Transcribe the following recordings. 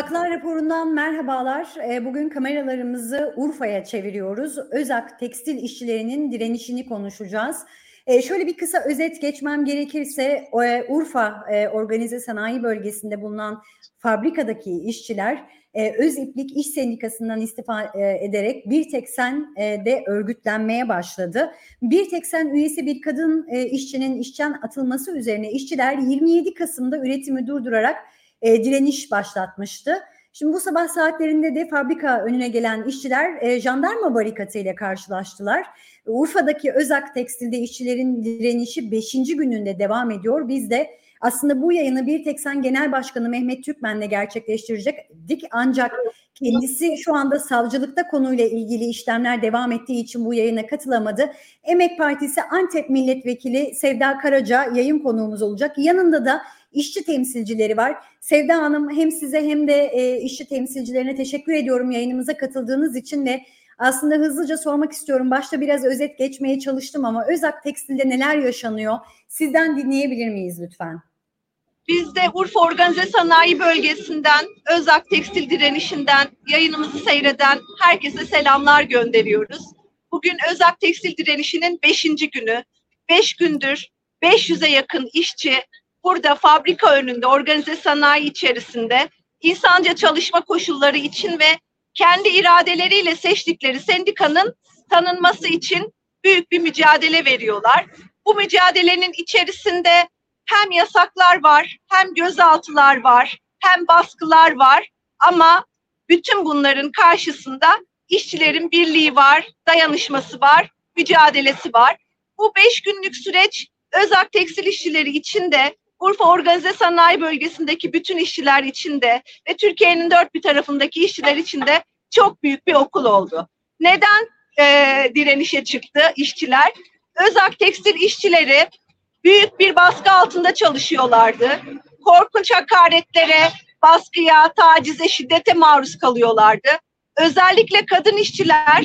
Haklar raporundan merhabalar. Ee, bugün kameralarımızı Urfa'ya çeviriyoruz. Özak tekstil işçilerinin direnişini konuşacağız. Ee, şöyle bir kısa özet geçmem gerekirse e, Urfa e, Organize Sanayi Bölgesi'nde bulunan fabrikadaki işçiler e, Öz İplik İş Sendikası'ndan istifa ederek Bir Tek Sen de örgütlenmeye başladı. Bir Tek Sen üyesi bir kadın işçinin işten atılması üzerine işçiler 27 Kasım'da üretimi durdurarak e, direniş başlatmıştı. Şimdi bu sabah saatlerinde de fabrika önüne gelen işçiler e, jandarma barikatıyla karşılaştılar. Urfa'daki Özak Tekstil'de işçilerin direnişi 5. gününde devam ediyor. Biz de aslında bu yayını Bir Tek Sen Genel Başkanı Mehmet Türkmen'le gerçekleştirecektik. Ancak kendisi şu anda savcılıkta konuyla ilgili işlemler devam ettiği için bu yayına katılamadı. Emek Partisi Antep Milletvekili Sevda Karaca yayın konuğumuz olacak. Yanında da işçi temsilcileri var. Sevda Hanım hem size hem de e, işçi temsilcilerine teşekkür ediyorum yayınımıza katıldığınız için ve aslında hızlıca sormak istiyorum. Başta biraz özet geçmeye çalıştım ama Özak Tekstil'de neler yaşanıyor? Sizden dinleyebilir miyiz lütfen? Biz de Urfa Organize Sanayi Bölgesi'nden, Özak Tekstil Direnişi'nden yayınımızı seyreden herkese selamlar gönderiyoruz. Bugün Özak Tekstil Direnişi'nin 5. günü. 5 gündür 500'e yakın işçi burada fabrika önünde organize sanayi içerisinde insanca çalışma koşulları için ve kendi iradeleriyle seçtikleri sendikanın tanınması için büyük bir mücadele veriyorlar. Bu mücadelenin içerisinde hem yasaklar var, hem gözaltılar var, hem baskılar var ama bütün bunların karşısında işçilerin birliği var, dayanışması var, mücadelesi var. Bu beş günlük süreç Özak Tekstil işçileri için de Urfa Organize Sanayi Bölgesi'ndeki bütün işçiler için de ve Türkiye'nin dört bir tarafındaki işçiler için de çok büyük bir okul oldu. Neden e, direnişe çıktı işçiler? Özak Tekstil işçileri büyük bir baskı altında çalışıyorlardı. Korkunç hakaretlere, baskıya, tacize, şiddete maruz kalıyorlardı. Özellikle kadın işçiler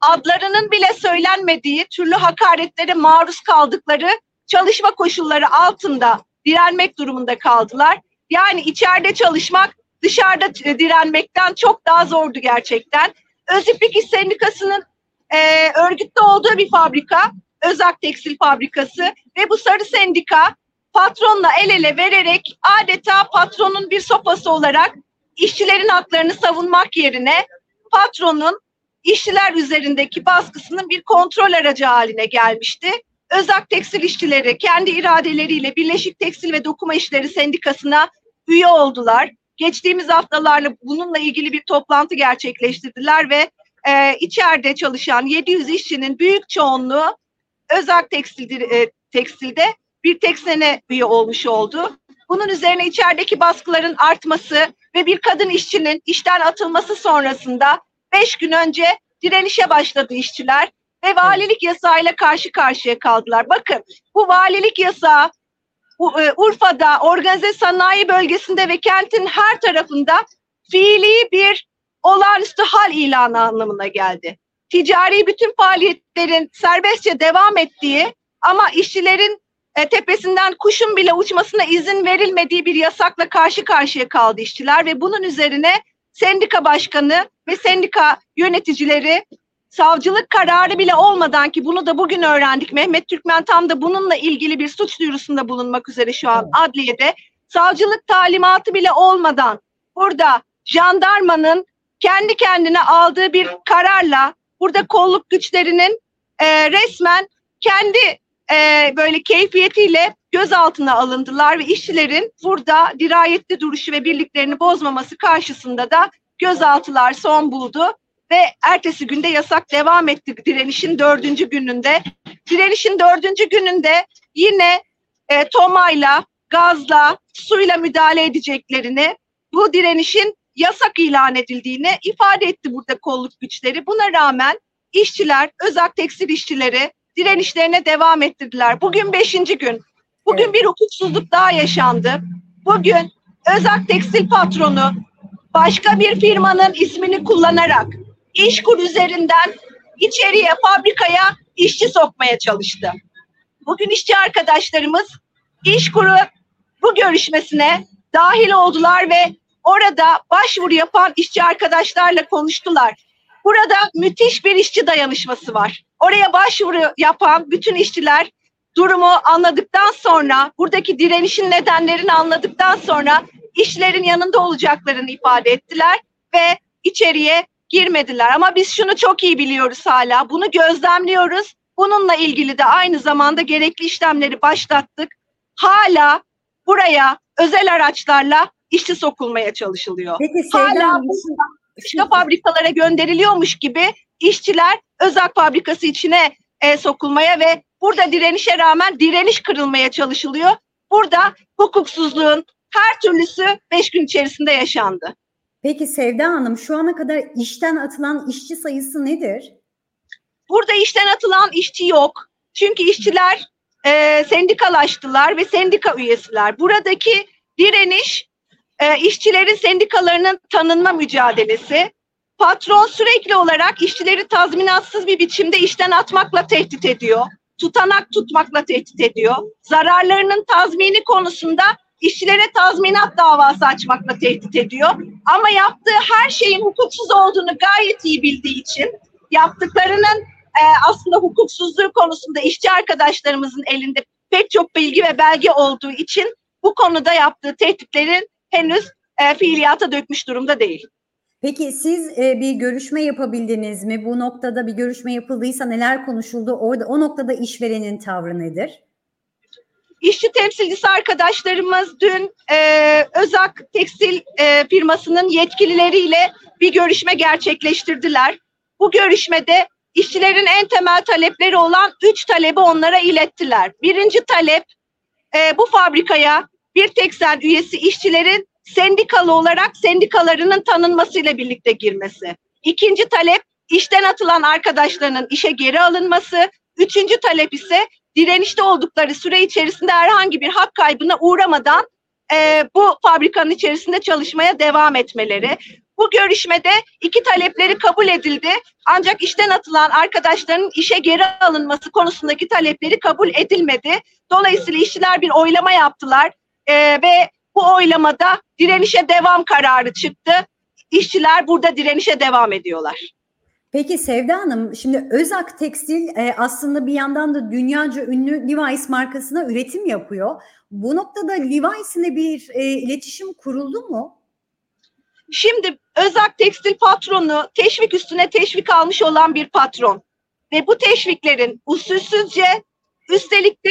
adlarının bile söylenmediği türlü hakaretlere maruz kaldıkları çalışma koşulları altında direnmek durumunda kaldılar. Yani içeride çalışmak dışarıda direnmekten çok daha zordu gerçekten. Öziplik İş Sendikası'nın e, örgütte olduğu bir fabrika, Özak Tekstil Fabrikası ve bu sarı sendika patronla el ele vererek adeta patronun bir sopası olarak işçilerin haklarını savunmak yerine patronun işçiler üzerindeki baskısının bir kontrol aracı haline gelmişti. Özak Tekstil İşçileri kendi iradeleriyle Birleşik Tekstil ve Dokuma İşleri Sendikası'na üye oldular. Geçtiğimiz haftalarla bununla ilgili bir toplantı gerçekleştirdiler ve e, içeride çalışan 700 işçinin büyük çoğunluğu Özak Tekstil, e, Tekstil'de bir tek sene üye olmuş oldu. Bunun üzerine içerideki baskıların artması ve bir kadın işçinin işten atılması sonrasında beş gün önce direnişe başladı işçiler ve valilik yasağıyla karşı karşıya kaldılar. Bakın bu valilik yasağı e, Urfa'da organize sanayi bölgesinde ve kentin her tarafında fiili bir olağanüstü hal ilanı anlamına geldi. Ticari bütün faaliyetlerin serbestçe devam ettiği ama işçilerin e, tepesinden kuşun bile uçmasına izin verilmediği bir yasakla karşı karşıya kaldı işçiler ve bunun üzerine sendika başkanı ve sendika yöneticileri savcılık kararı bile olmadan ki bunu da bugün öğrendik. Mehmet Türkmen tam da bununla ilgili bir suç duyurusunda bulunmak üzere şu an adliyede. Savcılık talimatı bile olmadan burada jandarmanın kendi kendine aldığı bir kararla burada kolluk güçlerinin e, resmen kendi e, böyle keyfiyetiyle gözaltına alındılar ve işçilerin burada dirayetli duruşu ve birliklerini bozmaması karşısında da gözaltılar son buldu ve ertesi günde yasak devam etti direnişin dördüncü gününde. Direnişin dördüncü gününde yine e, tomayla, gazla, suyla müdahale edeceklerini, bu direnişin yasak ilan edildiğini ifade etti burada kolluk güçleri. Buna rağmen işçiler, özak tekstil işçileri direnişlerine devam ettirdiler. Bugün beşinci gün. Bugün bir hukuksuzluk daha yaşandı. Bugün özak tekstil patronu başka bir firmanın ismini kullanarak İşkur üzerinden içeriye, fabrikaya işçi sokmaya çalıştı. Bugün işçi arkadaşlarımız İşkur'u bu görüşmesine dahil oldular ve orada başvuru yapan işçi arkadaşlarla konuştular. Burada müthiş bir işçi dayanışması var. Oraya başvuru yapan bütün işçiler durumu anladıktan sonra, buradaki direnişin nedenlerini anladıktan sonra işçilerin yanında olacaklarını ifade ettiler ve içeriye girmediler. Ama biz şunu çok iyi biliyoruz hala. Bunu gözlemliyoruz. Bununla ilgili de aynı zamanda gerekli işlemleri başlattık. Hala buraya özel araçlarla işçi sokulmaya çalışılıyor. Peki Hala Sevda başka fabrikalara gönderiliyormuş gibi işçiler Özak fabrikası içine e, sokulmaya ve burada direnişe rağmen direniş kırılmaya çalışılıyor. Burada hukuksuzluğun her türlüsü beş gün içerisinde yaşandı. Peki Sevda Hanım şu ana kadar işten atılan işçi sayısı nedir? Burada işten atılan işçi yok. Çünkü işçiler e, sendikalaştılar ve sendika üyesiler. Buradaki direniş e, işçilerin sendikalarının tanınma mücadelesi. Patron sürekli olarak işçileri tazminatsız bir biçimde işten atmakla tehdit ediyor. Tutanak tutmakla tehdit ediyor. Zararlarının tazmini konusunda işçilere tazminat davası açmakla tehdit ediyor. Ama yaptığı her şeyin hukuksuz olduğunu gayet iyi bildiği için yaptıklarının e, aslında hukuksuzluğu konusunda işçi arkadaşlarımızın elinde pek çok bilgi ve belge olduğu için bu konuda yaptığı tehditlerin henüz e, fiiliyata dökmüş durumda değil. Peki siz e, bir görüşme yapabildiniz mi? Bu noktada bir görüşme yapıldıysa neler konuşuldu? Orada o noktada işverenin tavrı nedir? İşçi temsilcisi arkadaşlarımız dün e, Özak Tekstil e, firmasının yetkilileriyle bir görüşme gerçekleştirdiler. Bu görüşmede işçilerin en temel talepleri olan üç talebi onlara ilettiler. Birinci talep e, bu fabrikaya bir tek sen üyesi işçilerin sendikalı olarak sendikalarının tanınmasıyla birlikte girmesi. İkinci talep işten atılan arkadaşlarının işe geri alınması. Üçüncü talep ise direnişte oldukları süre içerisinde herhangi bir hak kaybına uğramadan e, bu fabrikanın içerisinde çalışmaya devam etmeleri. Bu görüşmede iki talepleri kabul edildi. Ancak işten atılan arkadaşların işe geri alınması konusundaki talepleri kabul edilmedi. Dolayısıyla işçiler bir oylama yaptılar e, ve bu oylamada direnişe devam kararı çıktı. İşçiler burada direnişe devam ediyorlar. Peki Sevda Hanım, şimdi Özak Tekstil e, aslında bir yandan da dünyaca ünlü Levi's markasına üretim yapıyor. Bu noktada Levi's'ine bir e, iletişim kuruldu mu? Şimdi Özak Tekstil patronu teşvik üstüne teşvik almış olan bir patron. Ve bu teşviklerin usulsüzce üstelik de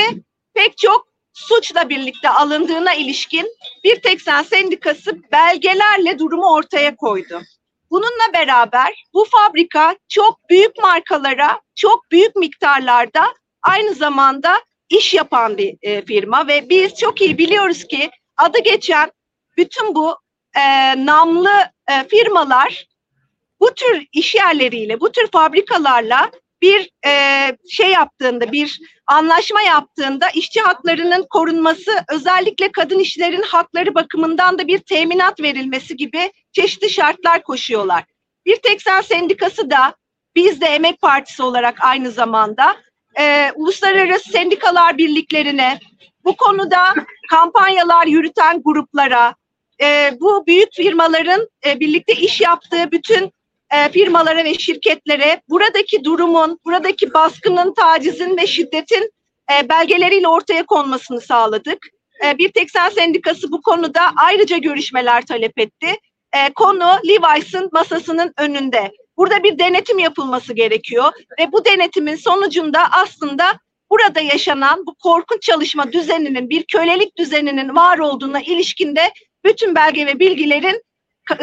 pek çok suçla birlikte alındığına ilişkin bir tek sen sendikası belgelerle durumu ortaya koydu. Bununla beraber bu fabrika çok büyük markalara çok büyük miktarlarda aynı zamanda iş yapan bir e, firma ve biz çok iyi biliyoruz ki adı geçen bütün bu e, namlı e, firmalar bu tür iş yerleriyle, bu tür fabrikalarla bir e, şey yaptığında, bir anlaşma yaptığında işçi haklarının korunması, özellikle kadın işçilerin hakları bakımından da bir teminat verilmesi gibi çeşitli şartlar koşuyorlar. Bir tek sen sendikası da biz de Emek Partisi olarak aynı zamanda e, uluslararası sendikalar birliklerine, bu konuda kampanyalar yürüten gruplara, e, bu büyük firmaların e, birlikte iş yaptığı bütün e, firmalara ve şirketlere buradaki durumun, buradaki baskının, tacizin ve şiddetin e, belgeleriyle ortaya konmasını sağladık. E, bir tek sen sendikası bu konuda ayrıca görüşmeler talep etti. Konu Levi's'ın masasının önünde. Burada bir denetim yapılması gerekiyor ve bu denetimin sonucunda aslında burada yaşanan bu korkunç çalışma düzeninin bir kölelik düzeninin var olduğuna ilişkinde bütün belge ve bilgilerin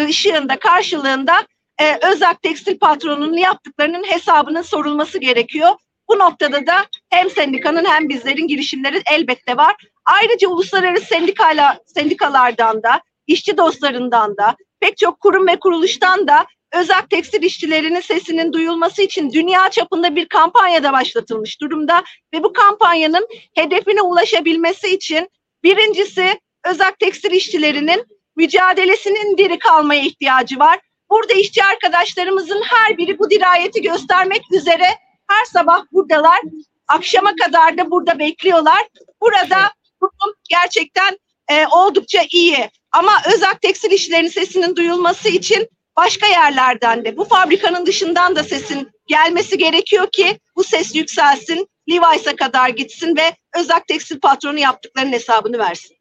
ışığında karşılığında e, Özak Tekstil patronunun yaptıklarının hesabının sorulması gerekiyor. Bu noktada da hem sendikanın hem bizlerin girişimleri elbette var. Ayrıca uluslararası sendikala, sendikalardan da, işçi dostlarından da, pek çok kurum ve kuruluştan da Özak tekstil işçilerinin sesinin duyulması için dünya çapında bir kampanya da başlatılmış durumda ve bu kampanyanın hedefine ulaşabilmesi için birincisi Özak tekstil işçilerinin mücadelesinin diri kalmaya ihtiyacı var. Burada işçi arkadaşlarımızın her biri bu dirayeti göstermek üzere her sabah buradalar. Akşama kadar da burada bekliyorlar. Burada durum gerçekten e, oldukça iyi. Ama Özak Tekstil İşçilerinin sesinin duyulması için başka yerlerden de bu fabrikanın dışından da sesin gelmesi gerekiyor ki bu ses yükselsin, Levi's'a kadar gitsin ve Özak Tekstil patronu yaptıklarının hesabını versin.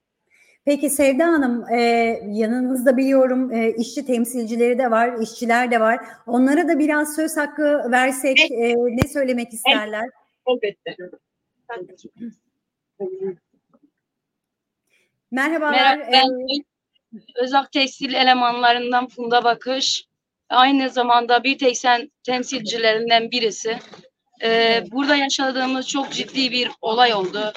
Peki Sevda Hanım, e, yanınızda biliyorum e, işçi temsilcileri de var, işçiler de var. Onlara da biraz söz hakkı versek e, ne söylemek isterler? Elbette. Merhabalar. Merhaba, e, ben Özak Tekstil elemanlarından Funda Bakış. Aynı zamanda bir teksen temsilcilerinden birisi. Ee, burada yaşadığımız çok ciddi bir olay oldu.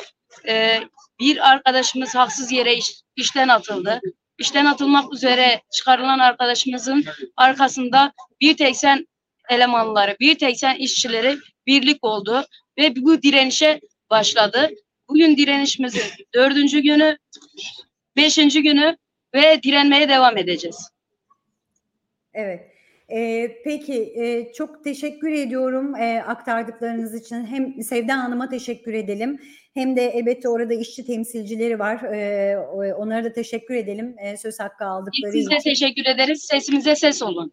Ee, bir arkadaşımız haksız yere iş- işten atıldı. İşten atılmak üzere çıkarılan arkadaşımızın arkasında bir teksen elemanları, bir teksen işçileri birlik oldu ve bu direnişe başladı. Bugün direnişimizin dördüncü günü, beşinci günü ve direnmeye devam edeceğiz. Evet. Ee, peki e, çok teşekkür ediyorum e, aktardıklarınız için. Hem Sevda Hanım'a teşekkür edelim hem de elbette orada işçi temsilcileri var. E, o- onlara da teşekkür edelim e, söz hakkı aldıkları için. teşekkür ederiz. Sesimize ses olun.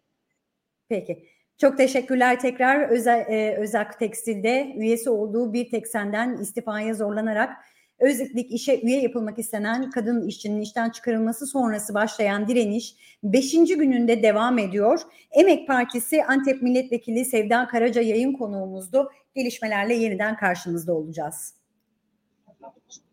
Peki. Çok teşekkürler tekrar Özel, e, Özak Tekstil'de üyesi olduğu bir teksenden istifaya zorlanarak Özlük işe üye yapılmak istenen kadın işçinin işten çıkarılması sonrası başlayan direniş 5. gününde devam ediyor. Emek Partisi Antep Milletvekili Sevda Karaca yayın konuğumuzdu. Gelişmelerle yeniden karşınızda olacağız. Gracias.